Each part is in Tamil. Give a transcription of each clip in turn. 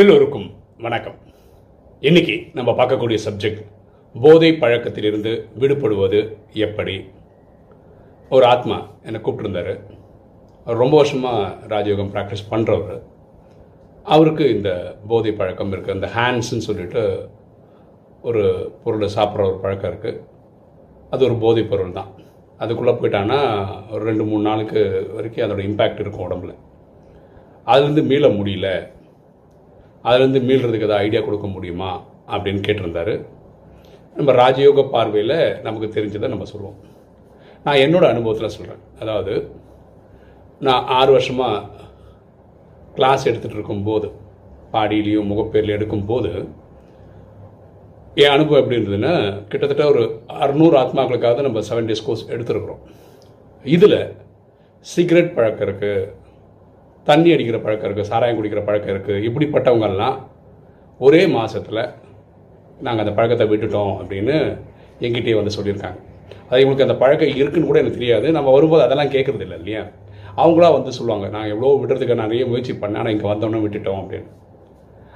எல்லோருக்கும் வணக்கம். இன்னைக்கு நம்ம பார்க்கக்கூடிய சப்ஜெக்ட் போதை பழக்கத்திலிருந்து விடுபடுவது எப்படி? ஒரு ஆத்மா என்னை கூப்பிட்டுருந்தாரு. அவர் ரொம்ப வருஷமாக ராஜயோகம் ப்ராக்டிஸ் பண்ணுறவர் அவருக்கு இந்த போதை பழக்கம் இருக்குது இந்த ஹேண்ட்ஸ்ன்னு சொல்லிட்டு ஒரு பொருளை சாப்பிட்ற ஒரு பழக்கம் இருக்குது அது ஒரு போதை பொருள் தான். அதுக்குள்ளே போயிட்டான்னா ஒரு ரெண்டு மூணு நாளுக்கு வரைக்கும் அதோட இம்பேக்ட் இருக்கும் உடம்புல. அதுலேருந்து மீள முடியல. அதுலேருந்து மீள்றதுக்கு ஏதாவது ஐடியா கொடுக்க முடியுமா அப்படின்னு கேட்டிருந்தாரு. நம்ம ராஜயோக பார்வையில் நமக்கு தெரிஞ்சதை நம்ம சொல்லுவோம். நான் என்னோடய அனுபவத்தில் சொல்கிறேன் அதாவது நான் ஆறு வருஷமாக கிளாஸ் எடுத்துகிட்டு இருக்கும்போது பாடியிலையும் முகப்பேர்லையும் எடுக்கும்போது என் அனுபவம் எப்படி இருந்ததுன்னா கிட்டத்தட்ட ஒரு அறுநூறு ஆத்மாக்களுக்காக நம்ம செவன் டேஸ் கோர்ஸ் எடுத்துருக்குறோம். இதில் சிகரெட் பழக்கம் இருக்குது தண்ணி அடிக்கிற பழக்கம் இருக்குது சாராயம் குடிக்கிற பழக்கம் இருக்குது இப்படிப்பட்டவங்கெல்லாம் ஒரே மாதத்தில் நாங்கள் அந்த பழக்கத்தை விட்டுட்டோம் அப்படின்னு எங்கிட்டே வந்து சொல்லியிருக்காங்க. அது இவங்களுக்கு அந்த பழக்கம் இருக்குன்னு கூட எனக்கு தெரியாது. நம்ம வரும்போது அதெல்லாம் கேட்குறது இல்லை இல்லையா? அவங்களா வந்து சொல்லுவாங்க நாங்கள் எவ்வளோ விடுறதுக்கு நிறைய முயற்சி பண்ணேன் ஆனால் இங்கே வந்தோன்னே விட்டுட்டோம் அப்படின்னு.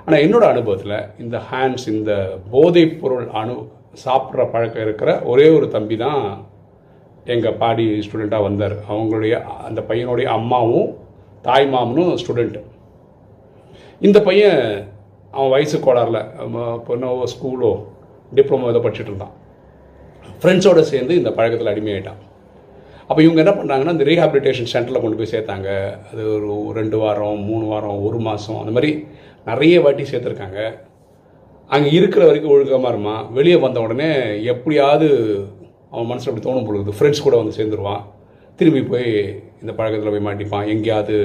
ஆனால் என்னோடய அனுபவத்தில் இந்த ஹேண்ட்ஸ் இந்த போதைப் பொருள் அணு சாப்பிட்ற பழக்கம் இருக்கிற ஒரே ஒரு தம்பி தான் எங்கள் பாடி ஸ்டூடெண்ட்டாக வந்தார். அவங்களுடைய அந்த பையனுடைய அம்மாவும் தாய் மாமனும் ஸ்டூடெண்ட்டு இந்த பையன் அவன் வயசு கோளாறில் பொண்ணோ ஸ்கூலோ டிப்ளமோ ஏதோ படிச்சுட்டு இருந்தான். ஃப்ரெண்ட்ஸோடு சேர்ந்து இந்த பழக்கத்தில் அடிமையாயிட்டான். அப்போ இவங்க என்ன பண்ணாங்கன்னா இந்த ரீஹாபிலிட்டேஷன் சென்டரில் கொண்டு போய் சேர்த்தாங்க. அது ஒரு ரெண்டு வாரம் மூணு வாரம் ஒரு மாதம் அந்த மாதிரி நிறைய வாட்டி சேர்த்துருக்காங்க. அங்கே இருக்கிற வரைக்கும் ஒழுக்கமாக இருமான் வெளியே வந்த உடனே எப்படியாவது அவன் மனசில் அப்படி தோணும் பொழுது ஃப்ரெண்ட்ஸ் கூட வந்து சேர்ந்துருவான். திரும்பி போய் இந்த பழக்கத்தில் போய் மாட்டிப்பான். எங்கேயாவது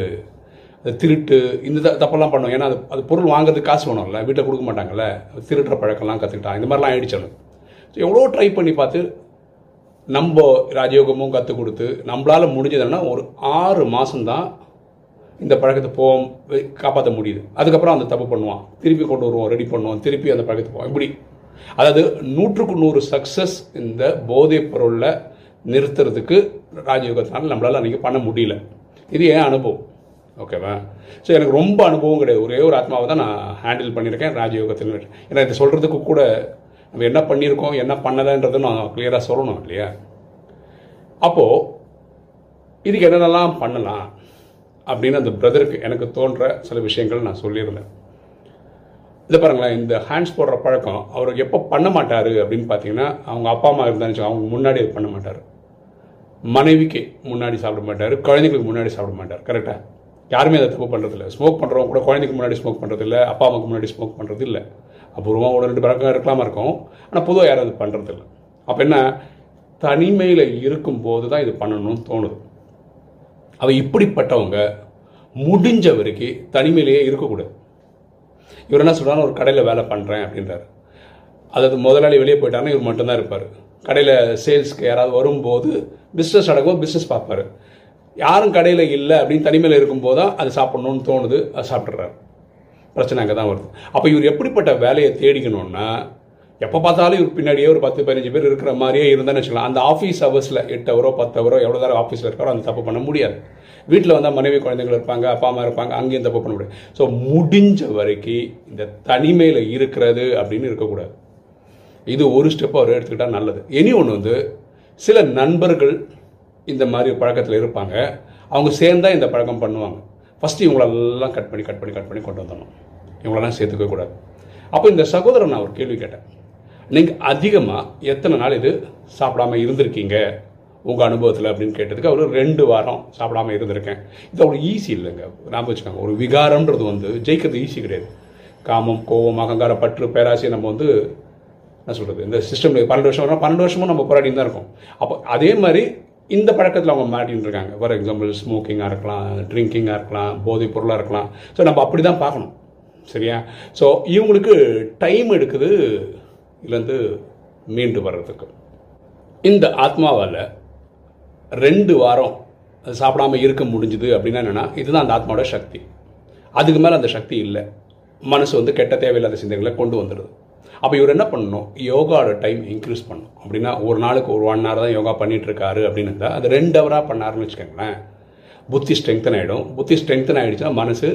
அது திருட்டு இந்த தப்பெல்லாம் பண்ணுவோம் ஏன்னா அது அது பொருள் வாங்குறதுக்கு காசு வேணும்ல வீட்டில் கொடுக்க மாட்டாங்கல்ல. திருட்டுற பழக்கம்லாம் கற்றுக்கிட்டான் இந்த மாதிரிலாம் ஆயிடுச்சாலும் ஸோ எவ்வளோ ட்ரை பண்ணி பார்த்து நம்ம ராஜயோகமும் கற்றுக் கொடுத்து நம்மளால் முடிஞ்சதுன்னா ஒரு ஆறு மாதம்தான் இந்த பழக்கத்தை போவோம் காப்பாற்ற முடியுது. அதுக்கப்புறம் அந்த தப்பு பண்ணுவான். திருப்பி கொண்டு வருவோம் ரெடி பண்ணுவோம் திருப்பி அந்த பழக்கத்தை போவோம் இப்படி. அதாவது நூற்றுக்கு நூறு சக்ஸஸ் இந்த போதைப் பொருளில் நிறுத்துறதுக்கு ராஜயோகத்தினால நம்மளால் அன்றைக்கி பண்ண முடியல. இது ஏன் அனுபவம்? ஓகேவா ஸோ எனக்கு ரொம்ப அனுபவம் கிடையாது. ஒரே ஒரு ஆத்மாவை தான் நான் ஹேண்டில் பண்ணியிருக்கேன் ராஜயோகத்தில் ஏன்னா இதை சொல்கிறதுக்கு கூட நம்ம என்ன பண்ணியிருக்கோம் என்ன பண்ணலைன்றதை நான் கிளியராக சொல்லணும் இல்லையா? அப்போது இதுக்கு என்னென்னலாம் பண்ணலாம் அப்படின்னு அந்த பிரதருக்கு எனக்கு தோன்ற சில விஷயங்கள் நான் சொல்லியிருந்தேன். இதை பாருங்களேன் இந்த ஹேண்ட்ஸ் போடுற பழக்கம் அவர் எப்போ பண்ண மாட்டார் அப்படின்னு பார்த்தீங்கன்னா அவங்க அப்பா அம்மா இருந்தான்னு அவங்க முன்னாடி பண்ண மாட்டார். மனைவிக்கு முன்னாடி சாப்பிட மாட்டார் குழந்தைங்களுக்கு முன்னாடி சாப்பிட மாட்டார் கரெக்டாக யாருமே அதை தப்பு பண்ணுறதில்ல ஸ்மோக் பண்ணுறவங்க கூட குழந்தைக்கு முன்னாடி ஸ்மோக் பண்ணுறது இல்லை அப்பா அம்மாவுக்கு முன்னாடி ஸ்மோக் பண்ணுறது இல்லை அபூர்வமாக ஒரு ரெண்டு பழக்கம் இருக்கலாமா இருக்கும் ஆனால் பொதுவாக யாரும் அது பண்ணுறதில்ல அப்போ என்ன? தனிமையில் இருக்கும்போது தான் இது பண்ணணும்னு தோணுது. அவ இப்படிப்பட்டவங்க முடிஞ்ச வரைக்கும் தனிமையிலேயே இருக்கக்கூடாது. இவர் என்ன சொல்கிறாங்க ஒரு கடையில் வேலை பண்ணுறேன் அப்படின்றாரு. அதாவது முதலாளி வெளியே போயிட்டாங்கன்னா இவர் மட்டும்தான் இருப்பார். கடையில் சேல்ஸ்க்கு யாராவது வரும்போது பிஸ்னஸ் நடக்கும் பிஸ்னஸ் பார்ப்பார். யாரும் கடையில் இல்லை அப்படின்னு தனிமையில் இருக்கும்போது தான் அது சாப்பிடணும்னு தோணுது அது சாப்பிட்றாரு பிரச்சனை அங்கே தான் வருது. அப்போ இவர் எப்படிப்பட்ட வேலையை தேடிக்கணும்னா எப்போ பார்த்தாலும் இவர் பின்னாடியே ஒரு பத்து பதினஞ்சு பேர் இருக்கிற மாதிரியே இருந்தான்னு வச்சுக்கலாம். அந்த ஆஃபீஸ் ஹவர்ஸில் எட்டு அவரோ பத்து அவரோ எவ்வளோ நேரம் ஆஃபீஸில் இருக்காரோ அந்த தப்பு பண்ண முடியாது. வீட்டில் வந்தால் மனைவி குழந்தைகள் இருப்பாங்க அப்பா அம்மா இருப்பாங்க அங்கேயும் தப்பு பண்ண முடியாது. ஸோ முடிஞ்ச வரைக்கும் இந்த தனிமையில் இருக்கிறது அப்படின்னு இருக்கக்கூடாது. இது ஒரு ஸ்டெப் அவர் எடுத்துக்கிட்டால் நல்லது. இனி ஒன்று வந்து சில நண்பர்கள் இந்த மாதிரி பழக்கத்தில் இருப்பாங்க. அவங்க சேர்ந்தால் இந்த பழக்கம் பண்ணுவாங்க. ஃபஸ்ட்டு இவங்களெல்லாம் கட் பண்ணி கட் பண்ணி கட் பண்ணி கொண்டு வந்துடணும். இவங்களெல்லாம் சேர்த்துக்க கூடாது. அப்போ இந்த சகோதரன் நான் ஒரு கேள்வி கேட்டேன். நீங்கள் அதிகமாக எத்தனை நாள் இது சாப்பிடாம இருந்திருக்கீங்க? உங்கள் அனுபவத்தில் அப்படின்னு கேட்டதுக்கு அவர் ரெண்டு வாரம் சாப்பிடாம இருந்திருக்கேன். இது அவ்வளோ ஈஸி இல்லைங்க. ஞாபகம் வச்சுக்கோங்க. ஒரு விகாரம்ன்றது வந்து ஜெயிக்கிறது ஈஸி கிடையாது. காமம் கோபம் அகங்கார பற்று பேராசி நம்ம வந்து என்ன சொல்கிறது இந்த சிஸ்டமில் பன்னெண்டு வருஷம் வரும் பன்னெண்டு வருஷமும் நம்ம போராடி தான் இருக்கோம். அப்போ அதே மாதிரி இந்த பழக்கத்தில் அவங்க மாட்டின்னு இருக்காங்க. ஃபார் எக்ஸாம்பிள் ஸ்மோக்கிங்காக இருக்கலாம் ட்ரிங்கிங்காக இருக்கலாம் போதைப் பொருளாக இருக்கலாம். ஸோ நம்ம அப்படி தான் பார்க்கணும். சரியா? ஸோ இவங்களுக்கு டைம் எடுக்குது இதுலேருந்து மீண்டு வர்றதுக்கு. இந்த ஆத்மாவால் ரெண்டு வாரம் அது சாப்பிடாம இருக்க முடிஞ்சுது அப்படின்னா என்னென்னா இதுதான் அந்த ஆத்மாவோட சக்தி. அதுக்கு மேலே அந்த சக்தி இல்லை. மனசு வந்து கெட்ட தேவையில்லாத சிந்தனைகளை கொண்டு வந்துடுது அப்போ இவர் என்ன பண்ணணும்? யோகாவோட டைம் இன்க்ரீஸ் பண்ணணும். அப்படின்னா ஒரு நாளுக்கு ஒரு ஒன் ஹவர் தான் யோகா பண்ணிகிட்ருக்காரு அப்படின்னு இருந்தால் அது ரெண்டு ஹவராக பண்ணாருன்னு வச்சுக்கோங்களேன். புத்தி ஸ்ட்ரெங்தன் ஆகிடும் புத்தி ஸ்ட்ரெங்தன் ஆகிடுச்சுன்னா மனசு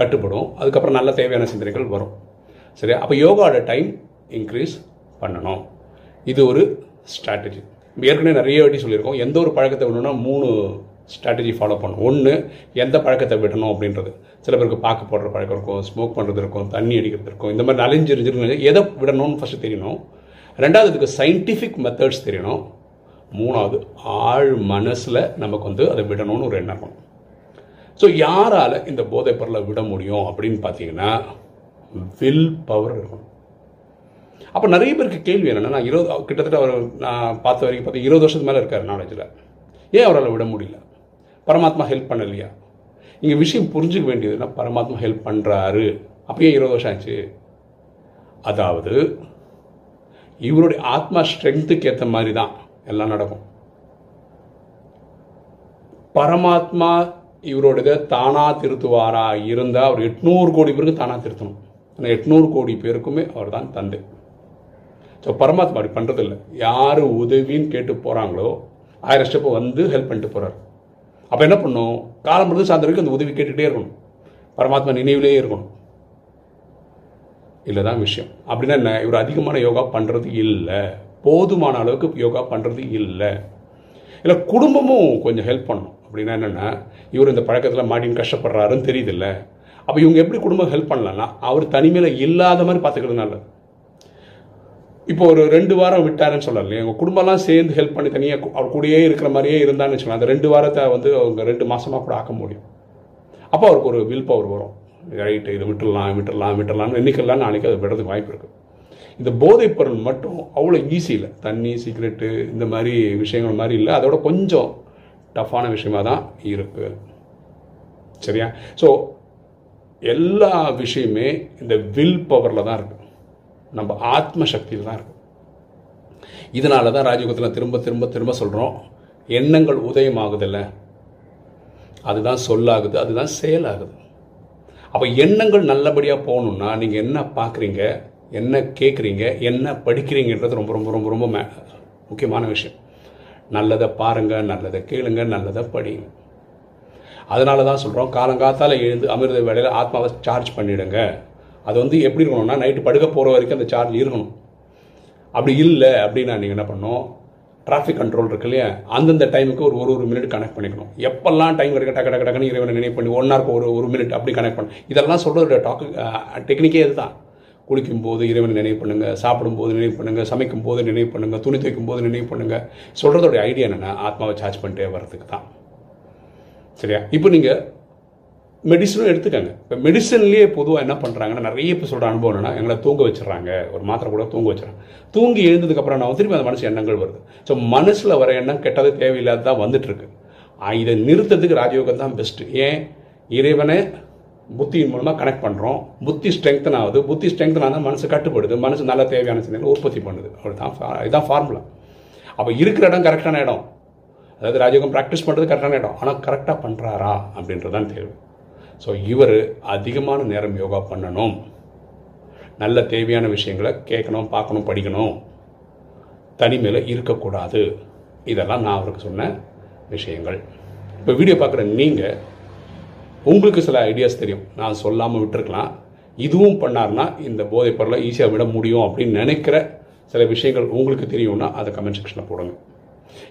கட்டுப்படும். அதுக்கப்புறம் நல்ல தேவையான சிந்தனைகள் வரும். சரியா அப்போ யோகாவோட டைம் இன்க்ரீஸ் பண்ணணும். இது ஒரு ஸ்ட்ராட்டஜி ஏற்கனவே நிறைய வாட்டி சொல்லியிருக்கோம். எந்த ஒரு பழக்கத்தை வேணும்னா மூணு ஸ்ட்ராட்டஜி ஃபாலோ பண்ணும் ஒன்று எந்த பழக்கத்தை விடணும் அப்படின்றது. சில பேருக்கு பாக்கு போடுற பழக்கம் இருக்கும் ஸ்மோக் பண்ணுறது இருக்கும் தண்ணி அடிக்கிறது இருக்கும். இந்த மாதிரி நலைஞ்சிருந்து எதை விடணும்னு ஃபஸ்ட்டு தெரியணும். ரெண்டாவது இதுக்கு சயின்டிஃபிக் மெத்தட்ஸ் தெரியணும். மூணாவது ஆழ் மனசில் நமக்கு வந்து அதை விடணும்னு ஒரு எண்ணம் இருக்கணும். ஸோ யாரால் இந்த போதைப் பொருளை விட முடியும் அப்படின்னு பார்த்தீங்கன்னா வில் பவர் இருக்கும் அப்போ நிறைய பேருக்கு கேள்வி என்னென்னா நான் இருபது கிட்டத்தட்ட அவர் நான் பார்த்த வரைக்கும் பார்த்து இருபது வருஷத்துக்கு மேலே இருக்கார் நாலேஜில் ஏன் அவரால் விட முடியல? பரமாத்மா ஹெல்ப் பண்ணலையா? இங்கே விஷயம் புரிஞ்சுக்க வேண்டியதுன்னா பரமாத்மா ஹெல்ப் பண்ணுறாரு அப்பயே இருபது வருஷம் ஆச்சு? அதாவது இவருடைய ஆத்மா ஸ்ட்ரென்த்துக்கு ஏற்ற மாதிரி தான் எல்லாம் நடக்கும். பரமாத்மா இவரோட தானா திருத்துவாரா? இருந்தால் அவர் எட்நூறு கோடி பேருக்கு தானா திருத்தணும். ஆனால் எட்நூறு கோடி பேருக்குமே அவர் தான் தந்தை. ஸோ பரமாத்மா அப்படி பண்ணுறதில்ல யார் உதவின்னு கேட்டு போகிறாங்களோ ஆயிரம் ஸ்டெப்பை வந்து ஹெல்ப் பண்ணிட்டு போகிறார் அப்போ என்ன பண்ணும்? காலம் முழுது சார்ந்த வரைக்கும் அந்த உதவி கேட்டுகிட்டே இருக்கணும். பரமாத்மா நினைவிலே இருக்கணும். இல்லை தான் விஷயம். அப்படின்னா என்ன? இவர் அதிகமான யோகா பண்ணுறது இல்லை. போதுமான அளவுக்கு யோகா பண்ணுறது இல்லை. இல்லை குடும்பமும் கொஞ்சம் ஹெல்ப் பண்ணணும். அப்படின்னா என்னென்னா இவர் இந்த பழக்கத்தில் மாட்டின்னு கஷ்டப்படுறாருன்னு தெரியுதில்ல. அப்போ இவங்க எப்படி குடும்பம் ஹெல்ப் பண்ணலாம்னா அவர் தனிமையில் இல்லாத மாதிரி பார்த்துக்கிறது நல்லது. இப்போ ஒரு ரெண்டு வாரம் விட்டாருன்னு சொல்லலையே. எங்கள் குடும்பம்லாம் சேர்ந்து ஹெல்ப் பண்ணி தனியாக அவர் கூடயே இருக்கிற மாதிரியே இருந்தான்னு சொல்லலாம் அந்த ரெண்டு வாரத்தை வந்து அவங்க ரெண்டு மாதமாக கூட ஆக்க முடியும். அப்போ அவருக்கு ஒரு வில் பவர் வரும். ரைட்டு இதை விட்டுடலாம் விட்டுடலாம் விட்டுடலாம்னு என்னைக்கெல்லாம் நாளைக்கு அது விடுறதுக்கு வாய்ப்பு இருக்குது இந்த போதைப் பொருள் மட்டும் அவ்வளோ ஈஸி இல்லை. தண்ணி சிகரெட்டு இந்த மாதிரி விஷயங்கள் மாதிரி இல்லை. அதோட கொஞ்சம் டஃப்பான விஷயமா தான் இருக்குது சரியா? ஸோ எல்லா விஷயமே இந்த வில் பவரில் தான் இருக்குது நம்ம ஆத்ம சக்தியில் தான் இருக்கும். இதனால தான் ராஜயோகத்தில் திரும்ப திரும்ப திரும்ப சொல்கிறோம் எண்ணங்கள் உதயமாகுதில்ல. அதுதான் சொல்லாகுது அதுதான் செயலாகுது. அப்போ எண்ணங்கள் நல்லபடியாக போகணுன்னா நீங்கள் என்ன பார்க்குறீங்க என்ன கேட்குறீங்க என்ன படிக்கிறீங்கன்றது ரொம்ப ரொம்ப ரொம்ப ரொம்ப மே- முக்கியமான விஷயம். நல்லதை பாருங்கள் நல்லதை கேளுங்க நல்லதை படிங்க அதனால தான் சொல்கிறோம் காலங்காத்தால் எழுந்து அமிர்த வேலையில் ஆத்மாவை சார்ஜ் பண்ணிவிடுங்க அது வந்து எப்படி இருக்கணும்னா நைட்டு படுக்க போகிற வரைக்கும் அந்த சார்ஜ் இருக்கணும். அப்படி இல்லை அப்படின்னா நீங்கள் என்ன பண்ணணும்? டிராஃபிக் கண்ட்ரோல் இருக்கு இல்லையா? அந்தந்த டைமுக்கு ஒரு ஒரு ஒரு மினிட் கனெக்ட் பண்ணிக்கணும். எப்பெல்லாம் டைம் இருக்கு டக்கு டக்கு டக்குன்னு இறைவனை நினைவு பண்ணி ஒன் ஹவருக்கு ஒரு ஒரு மினிட் அப்படி கனெக்ட் பண்ணணும் இதெல்லாம் சொல்கிறது டாக்கு டெக்னிக்கே இதுதான். குளிக்கும் போது இறைவனை நினைவு பண்ணுங்கள் சாப்பிடும் போது நினைவு பண்ணுங்கள் சமைக்கும் போது நினைவு பண்ணுங்கள் துணி துவைக்கும் போது நினைவு பண்ணுங்கள் சொல்கிறதோட ஐடியா என்னென்னா ஆத்மாவை சார்ஜ் பண்ணிட்டே வர்றதுக்கு தான் சரியா? இப்போ நீங்கள் மெடிசனும் எடுத்துக்கங்க. இப்போ மெடிசன்லேயே பொதுவாக என்ன பண்ணுறாங்கன்னா நிறைய இப்போ சொல்கிற அனுபவம் என்னன்னா எங்களை தூங்க வச்சிடறாங்க. ஒரு மாத்திரை கூட தூங்க வச்சிடறாங்க. தூங்கி எழுந்ததுக்கப்புறம் நான் திரும்பி அந்த மனசு எண்ணங்கள் வருது. ஸோ மனசில் வர எண்ணம் கெட்டது தேவையில்லாத தான் வந்துட்டுருக்கு. இதை நிறுத்தத்துக்கு ராஜயோகம் தான் பெஸ்ட்டு ஏன்? இறைவனை புத்தியின் மூலமாக கனெக்ட் பண்ணுறோம் புத்தி ஸ்ட்ரெங்தன் ஆகுது. புத்தி ஸ்ட்ரெங்தன் ஆனால் மனசு கட்டுப்படுது. மனசு நல்ல தேவையான சிந்தனை உற்பத்தி பண்ணுது. அவ்வளோதான் தான் இதுதான் ஃபார்முலா அப்போ இருக்கிற இடம் கரெக்டான இடம். அதாவது ராஜயோகம் ப்ராக்டிஸ் பண்ணுறது கரெக்டான இடம். ஆனால் கரெக்டாக பண்ணுறாரா அப்படின்றது தான் தேவை. ஸோ இவர் அதிகமான நேரம் யோகா பண்ணணும். நல்ல தேவையான விஷயங்களை கேட்கணும் பார்க்கணும் படிக்கணும். தனிமையில் இருக்கக்கூடாது. இதெல்லாம் நான் அவருக்கு சொன்ன விஷயங்கள். இப்போ வீடியோ பார்க்குற நீங்கள் உங்களுக்கு சில ஐடியாஸ் தெரியும். நான் சொல்லாமல் விட்டுருக்கலாம். இதுவும் பண்ணார்னா இந்த போதைப் பொருளை ஈஸியாக விட முடியும் அப்படின்னு நினைக்கிற சில விஷயங்கள் உங்களுக்கு தெரியும்னா அதை கமெண்ட் செக்ஷனில் போடுங்க.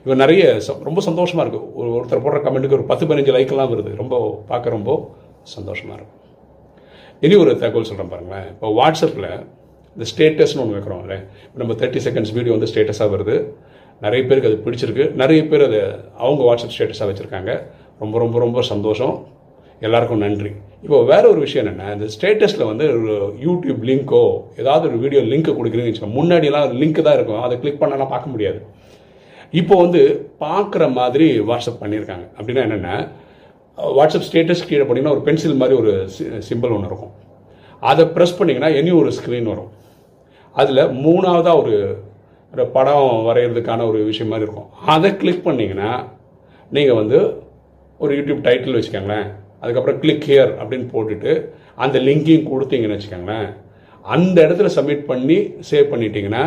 இவன் நிறைய ச- ரொம்ப சந்தோஷமாக இருக்குது ஒரு ஒருத்தர் போடுற கமெண்ட்டுக்கு ஒரு பத்து பதினஞ்சு லைக்கெல்லாம் வருது. ரொம்ப பார்க்க ரொம்ப சந்தோஷமாக இருக்கும். இனி ஒரு தகவல் சொல்கிறேன் பாருங்களேன். இப்போ வாட்ஸ்அப்பில் இந்த ஸ்டேட்டஸ்னு ஒன்று வைக்கிறோம்ல இப்போ நம்ம தேர்ட்டி செகண்ட்ஸ் வீடியோ வந்து ஸ்டேட்டஸாக வருது. நிறைய பேருக்கு அது பிடிச்சிருக்கு. நிறைய பேர் அதை அவங்க வாட்ஸ்அப் ஸ்டேட்டஸாக வச்சுருக்காங்க. ரொம்ப ரொம்ப ரொம்ப சந்தோஷம். எல்லாருக்கும் நன்றி. இப்போ வேற ஒரு விஷயம் என்னென்னா இந்த ஸ்டேட்டஸில் வந்து ஒரு யூடியூப் லிங்க்கோ ஏதாவது ஒரு வீடியோ லிங்க் கொடுக்குறீங்கன்னு வச்சுக்கோங்க. முன்னாடியெல்லாம் லிங்க் தான் இருக்கும். அதை கிளிக் பண்ணலாம் பார்க்க முடியாது. இப்போ வந்து பார்க்குற மாதிரி வாட்ஸ்அப் பண்ணியிருக்காங்க. அப்படின்னா என்னென்னா வாட்ஸ்அப் ஸ்டேட்டஸ் கீழே போனீங்கன்னா ஒரு பென்சில் மாதிரி ஒரு சிம்பிள் ஒன்று இருக்கும். அதை ப்ரெஸ் பண்ணிங்கன்னா இனி ஒரு ஸ்க்ரீன் வரும். அதில் மூணாவதாக ஒரு படம் வரைகிறதுக்கான ஒரு விஷயம் மாதிரி இருக்கும். அதை கிளிக் பண்ணிங்கன்னா நீங்கள் வந்து ஒரு யூடியூப் டைட்டில் வச்சுக்கோங்களேன். அதுக்கப்புறம் கிளிக் ஹியர் அப்படின்னு போட்டுட்டு அந்த லிங்கையும் கொடுத்தீங்கன்னு வச்சுக்கோங்களேன். அந்த இடத்துல சப்மிட் பண்ணி சேவ் பண்ணிட்டீங்கன்னா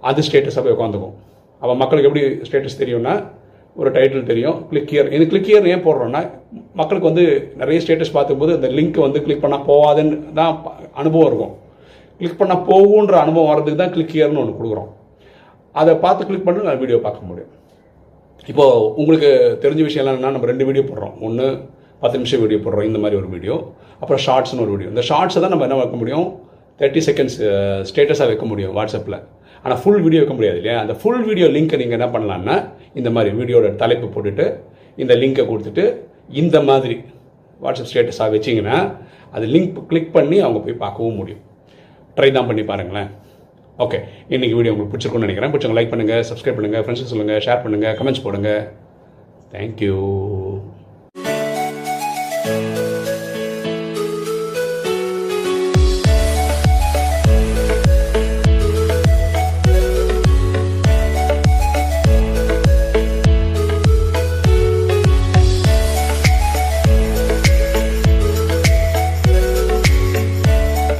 அது ஸ்டேட்டஸாக போய் உட்காந்துக்கும். அப்போ மக்களுக்கு எப்படி ஸ்டேட்டஸ் தெரியும்னா ஒரு டைட்டில் தெரியும். கிளிக் இயர் இது கிளிக் இயர் ஏன் போடுறோன்னா மக்களுக்கு வந்து நிறைய ஸ்டேட்டஸ் பார்த்தும்போது அந்த லிங்க் வந்து கிளிக் பண்ணால் போகாதுன்னு தான் அனுபவம் இருக்கும். கிளிக் பண்ணால் போகுன்ற அனுபவம் வர்றதுக்கு தான் கிளிக் இயர்னு ஒன்று கொடுக்குறோம். அதை பார்த்து கிளிக் பண்ணி நான் வீடியோ பார்க்க முடியும். இப்போது உங்களுக்கு தெரிஞ்ச விஷயம் என்னென்னா நம்ம ரெண்டு வீடியோ போடுறோம். ஒன்று பத்து நிமிஷம் வீடியோ போடுறோம். இந்த மாதிரி ஒரு வீடியோ அப்புறம் ஷார்ட்ஸ்னு ஒரு வீடியோ இந்த ஷார்ட்ஸை தான் நம்ம என்ன வைக்க முடியும்? தேர்ட்டி செகண்ட்ஸ் ஸ்டேட்டஸாக வைக்க முடியும் வாட்ஸ்அப்பில் ஆனால் ஃபுல் வீடியோ வைக்க முடியாது இல்லையா? அந்த ஃபுல் வீடியோ லிங்க்கை நீங்கள் என்ன பண்ணலான்னா இந்த மாதிரி வீடியோட தலைப்பு போட்டுட்டு இந்த லிங்கை கொடுத்துட்டு இந்த மாதிரி வாட்ஸ்அப் ஸ்டேட்டஸாக வச்சிங்கன்னா அது லிங்க் கிளிக் பண்ணி அவங்க போய் பார்க்கவும் முடியும். ட்ரை தான் பண்ணி பாருங்களேன். ஓகே இன்னைக்கு வீடியோ உங்களுக்கு பிடிச்சிருக்கும்னு நினைக்கிறேன். பிடிச்சவங்க லைக் பண்ணுங்கள் சப்ஸ்கிரைப் பண்ணுங்கள் ஃப்ரெண்ட்ஸுக்கு சொல்லுங்கள் ஷேர் பண்ணுங்கள் கமெண்ட்ஸ் போடுங்க. தேங்க்யூ